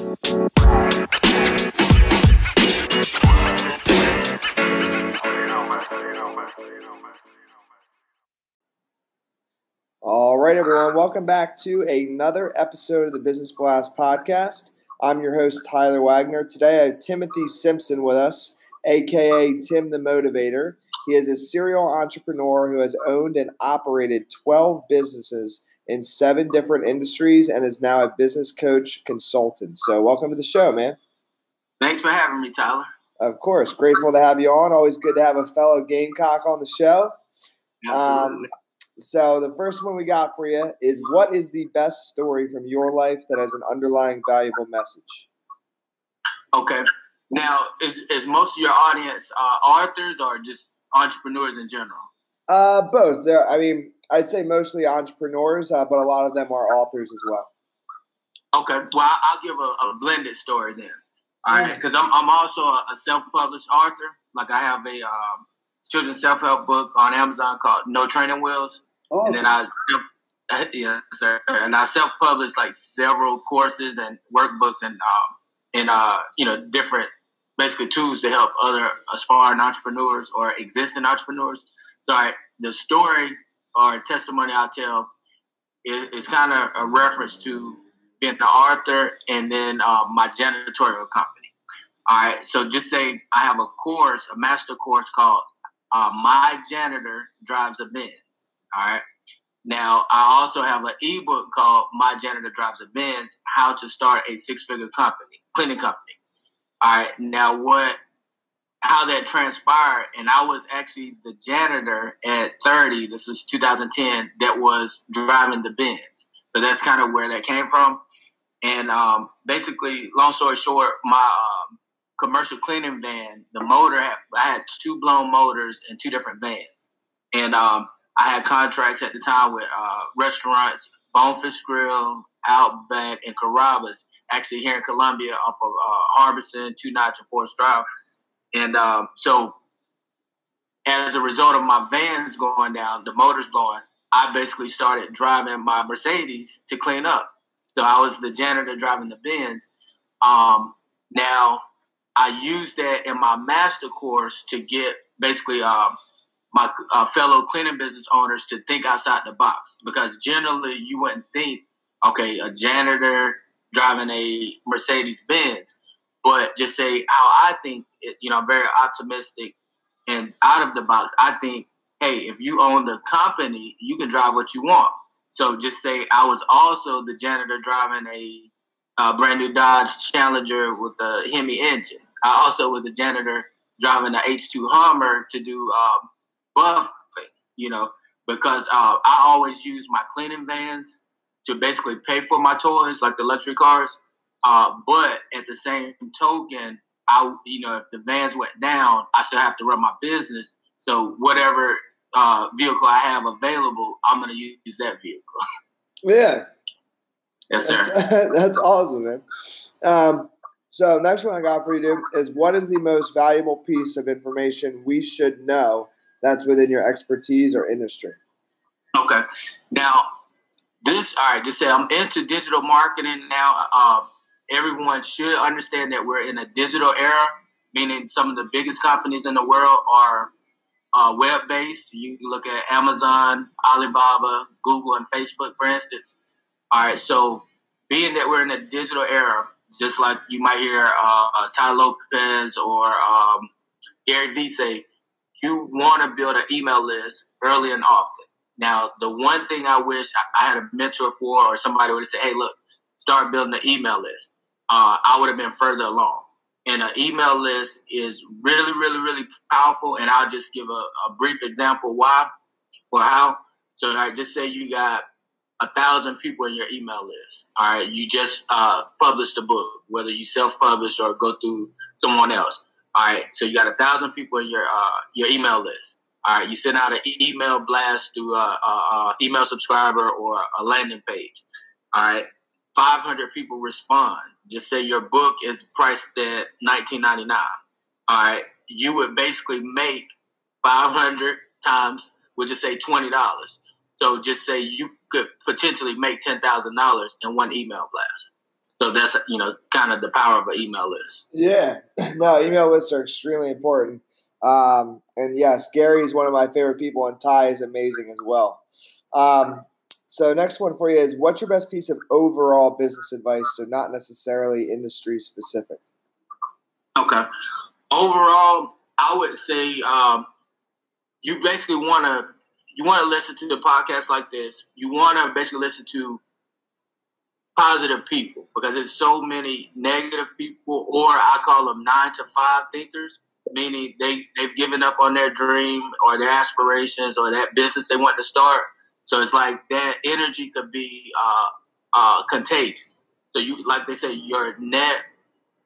All right, everyone, welcome back to another episode of the Business Blast podcast. I'm your host, Tyler Wagner. Today I have Timothy Simpson with us, aka Tim the Motivator. He is a serial entrepreneur who has owned and operated 12 businesses in seven different industries and is now a business coach consultant. So, welcome to the show, man. Thanks for having me, Tyler. Of course, grateful to have you on. Always good to have a fellow Gamecock on the show. Absolutely. Um, so the first one we got for you is what is the best story from your life that has an underlying valuable message? okay. Now, is, is most of your audience uh, authors or just entrepreneurs in general? Uh, both. There, I mean, I'd say mostly entrepreneurs, uh, but a lot of them are authors as well. Okay. Well, I'll give a, a blended story then. All right. Because I'm, I'm also a, a self published author. Like, I have a um, children's self help book on Amazon called No Training Wheels. And then I, yeah, sir, and I self-published like several courses and workbooks and um, and uh, you know, different basically tools to help other aspiring entrepreneurs or existing entrepreneurs. So I, the story or testimony I'll tell is, is kind of a reference to being an author and then uh, my janitorial company. All right, so just say I have a course, a master course called uh, "My Janitor Drives a Benz." All right. Now, I also have an ebook called My Janitor Drives a Benz How to Start a Six Figure Company, Cleaning Company. All right. Now, what, how that transpired, and I was actually the janitor at 30, this was 2010, that was driving the Benz. So that's kind of where that came from. And um, basically, long story short, my um, commercial cleaning van, the motor, had, I had two blown motors and two different vans. And um, I had contracts at the time with uh, restaurants, Bonefish Grill, Outback, and Carrabba's, actually here in Columbia off of uh, Harbison, Two Notch, and Forest Drive. And um, so, as a result of my vans going down, the motors blowing, I basically started driving my Mercedes to clean up. So I was the janitor driving the Benz. Um, now, I used that in my master course to get basically um, my uh, fellow cleaning business owners to think outside the box because generally you wouldn't think, okay, a janitor driving a Mercedes Benz, but just say how I think, you know, very optimistic and out of the box. I think, hey, if you own the company, you can drive what you want. So just say I was also the janitor driving a uh, brand new Dodge Challenger with a Hemi engine. I also was a janitor driving an H2 Hummer to do um, buffing, you know, because uh, I always use my cleaning vans to basically pay for my toys, like the luxury cars. Uh, but at the same token, I, you know, if the vans went down, I still have to run my business. So whatever uh, vehicle I have available, I'm going to use that vehicle. Yeah. yes, sir. That's awesome, man. Um, so next one I got for you dude, is what is the most valuable piece of information we should know that's within your expertise or industry? Okay. Now, this, all right, just say I'm into digital marketing now. Um, everyone should understand that we're in a digital era, meaning some of the biggest companies in the world are uh, web based. You can look at Amazon, Alibaba, Google, and Facebook, for instance. All right, so being that we're in a digital era, just like you might hear uh, uh, Tai Lopez or um, Gary Vee say, you want to build an email list early and often. Now, the one thing I wish I had a mentor for or somebody would said, hey, look, start building an email list. Uh, I would have been further along. And an email list is really, really, really powerful. And I'll just give a, a brief example why or how. So I just say you got a thousand people in your email list. All right, you just uh, published a book, whether you self-publish or go through someone else. All right, so you got a thousand people in your uh, your email list. All right, you send out an e- email blast through a, a, a email subscriber or a landing page. All right, five hundred people respond. Just say your book is priced at nineteen ninety nine. All right, you would basically make five hundred times, we'll just say twenty dollars. So just say you could potentially make ten thousand dollars in one email blast. So that's you know kind of the power of an email list. Yeah, no, email lists are extremely important. Um, and yes, Gary is one of my favorite people, and Tai is amazing as well. Um, so next one for you is what's your best piece of overall business advice? So not necessarily industry specific. Okay. Overall, I would say um, you basically want to you want to listen to the podcast like this. You want to basically listen to positive people because there's so many negative people, or I call them nine to five thinkers, meaning they they've given up on their dream or their aspirations or that business they want to start. So it's like that energy could be uh, uh, contagious. So you, like they say, your net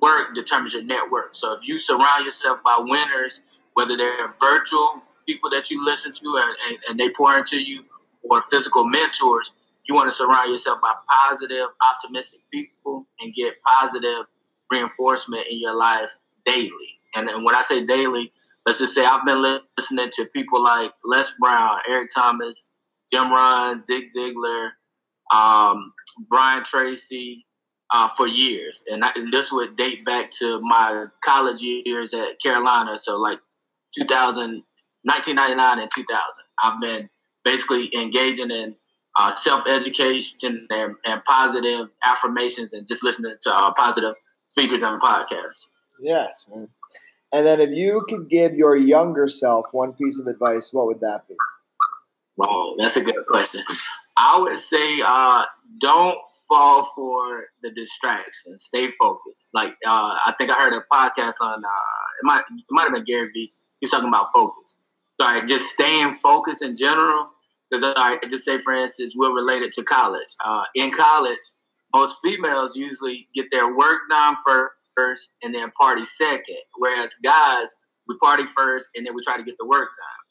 work determines your network. So if you surround yourself by winners, whether they're virtual people that you listen to and, and, and they pour into you, or physical mentors, you want to surround yourself by positive, optimistic people and get positive reinforcement in your life daily. And, and when I say daily, let's just say I've been listening to people like Les Brown, Eric Thomas, Jim Rohn, Zig Ziglar, um, Brian Tracy uh, for years. And, I, and, this would date back to my college years at Carolina. So, like 2000, 1999 and 2000. I've been basically engaging in uh, self education and, and, positive affirmations and just listening to uh, positive speakers on podcasts. Yes. And then if you could give your younger self one piece of advice, what would that be? Oh, that's a good question. I would say uh, don't fall for the distractions. Stay focused. Like uh, I think I heard a podcast on uh, it might it might have been Gary Vee. He's talking about focus. So just staying focused in general because I just say, for instance, we're related to college. Uh, in college, most females usually get their work done first and then party second, whereas guys we party first and then we try to get the work done.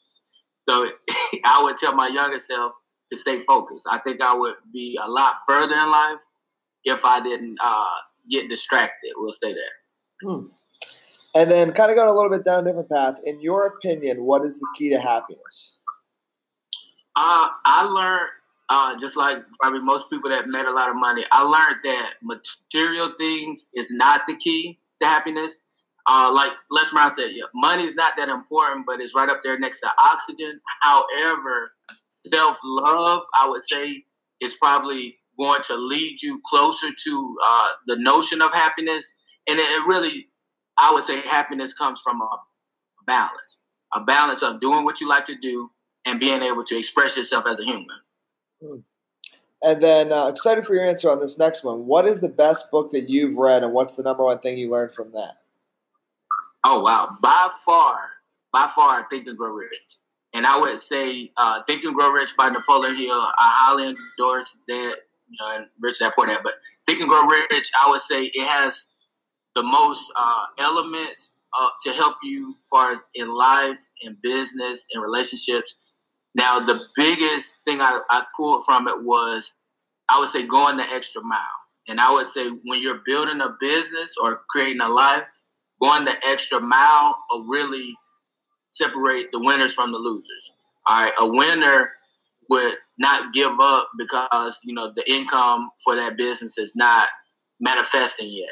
So I would tell my younger self to stay focused. I think I would be a lot further in life if I didn't uh, get distracted. We'll say that. Hmm. And then, kind of going a little bit down a different path. In your opinion, what is the key to happiness? Uh, I learned, uh, just like probably most people that made a lot of money, I learned that material things is not the key to happiness. Uh, like Les Brown said, yeah, money is not that important, but it's right up there next to oxygen. However, self love, I would say, is probably going to lead you closer to uh, the notion of happiness. And it, it really, I would say, happiness comes from a balance, a balance of doing what you like to do and being able to express yourself as a human. Hmm. And then, uh, excited for your answer on this next one. What is the best book that you've read, and what's the number one thing you learned from that? Oh wow! By far, by far, Think and Grow Rich. And I would say uh, Think and Grow Rich by Napoleon Hill. I highly endorse that. You know, and Rich that point. But Think and Grow Rich, I would say it has the most uh, elements uh, to help you as far as in life, in business, in relationships now, the biggest thing I, I pulled from it was, I would say, going the extra mile. And I would say, when you're building a business or creating a life, going the extra mile will really separate the winners from the losers. All right, a winner would not give up because you know the income for that business is not manifesting yet.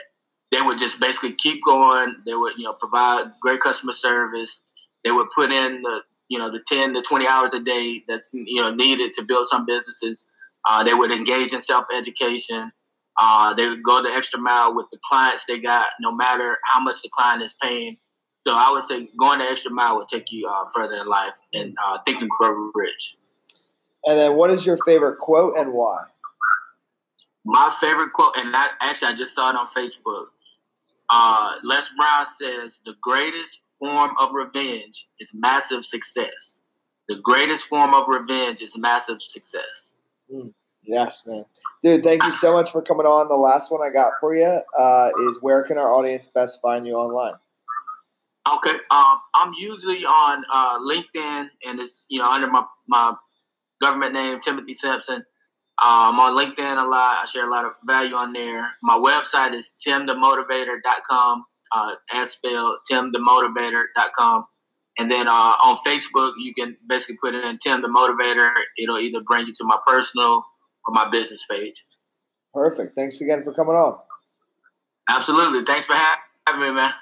They would just basically keep going. They would you know provide great customer service. They would put in the you know the 10 to 20 hours a day that's you know needed to build some businesses uh, they would engage in self-education uh, they would go the extra mile with the clients they got no matter how much the client is paying. So i would say going the extra mile would take you uh, further in life and uh, think and grow rich. And then what is your favorite quote and why? My favorite quote and that actually i just saw it on facebook. Uh, les brown says the greatest form of revenge is massive success. The greatest form of revenge is massive success. Mm, yes, man. Dude, thank you so much for coming on. The last one I got for you uh, is where can our audience best find you online? Okay, um, I'm usually on uh, LinkedIn, and it's you know under my my government name Timothy Simpson. Um, I'm on LinkedIn a lot. I share a lot of value on there. My website is timthemotivator.com uh, as spelled timthemotivator.com. And then uh, on Facebook, you can basically put in Tim the Motivator. It'll either bring you to my personal on my business page. Perfect. Thanks again for coming on. Absolutely. Thanks for having me, man.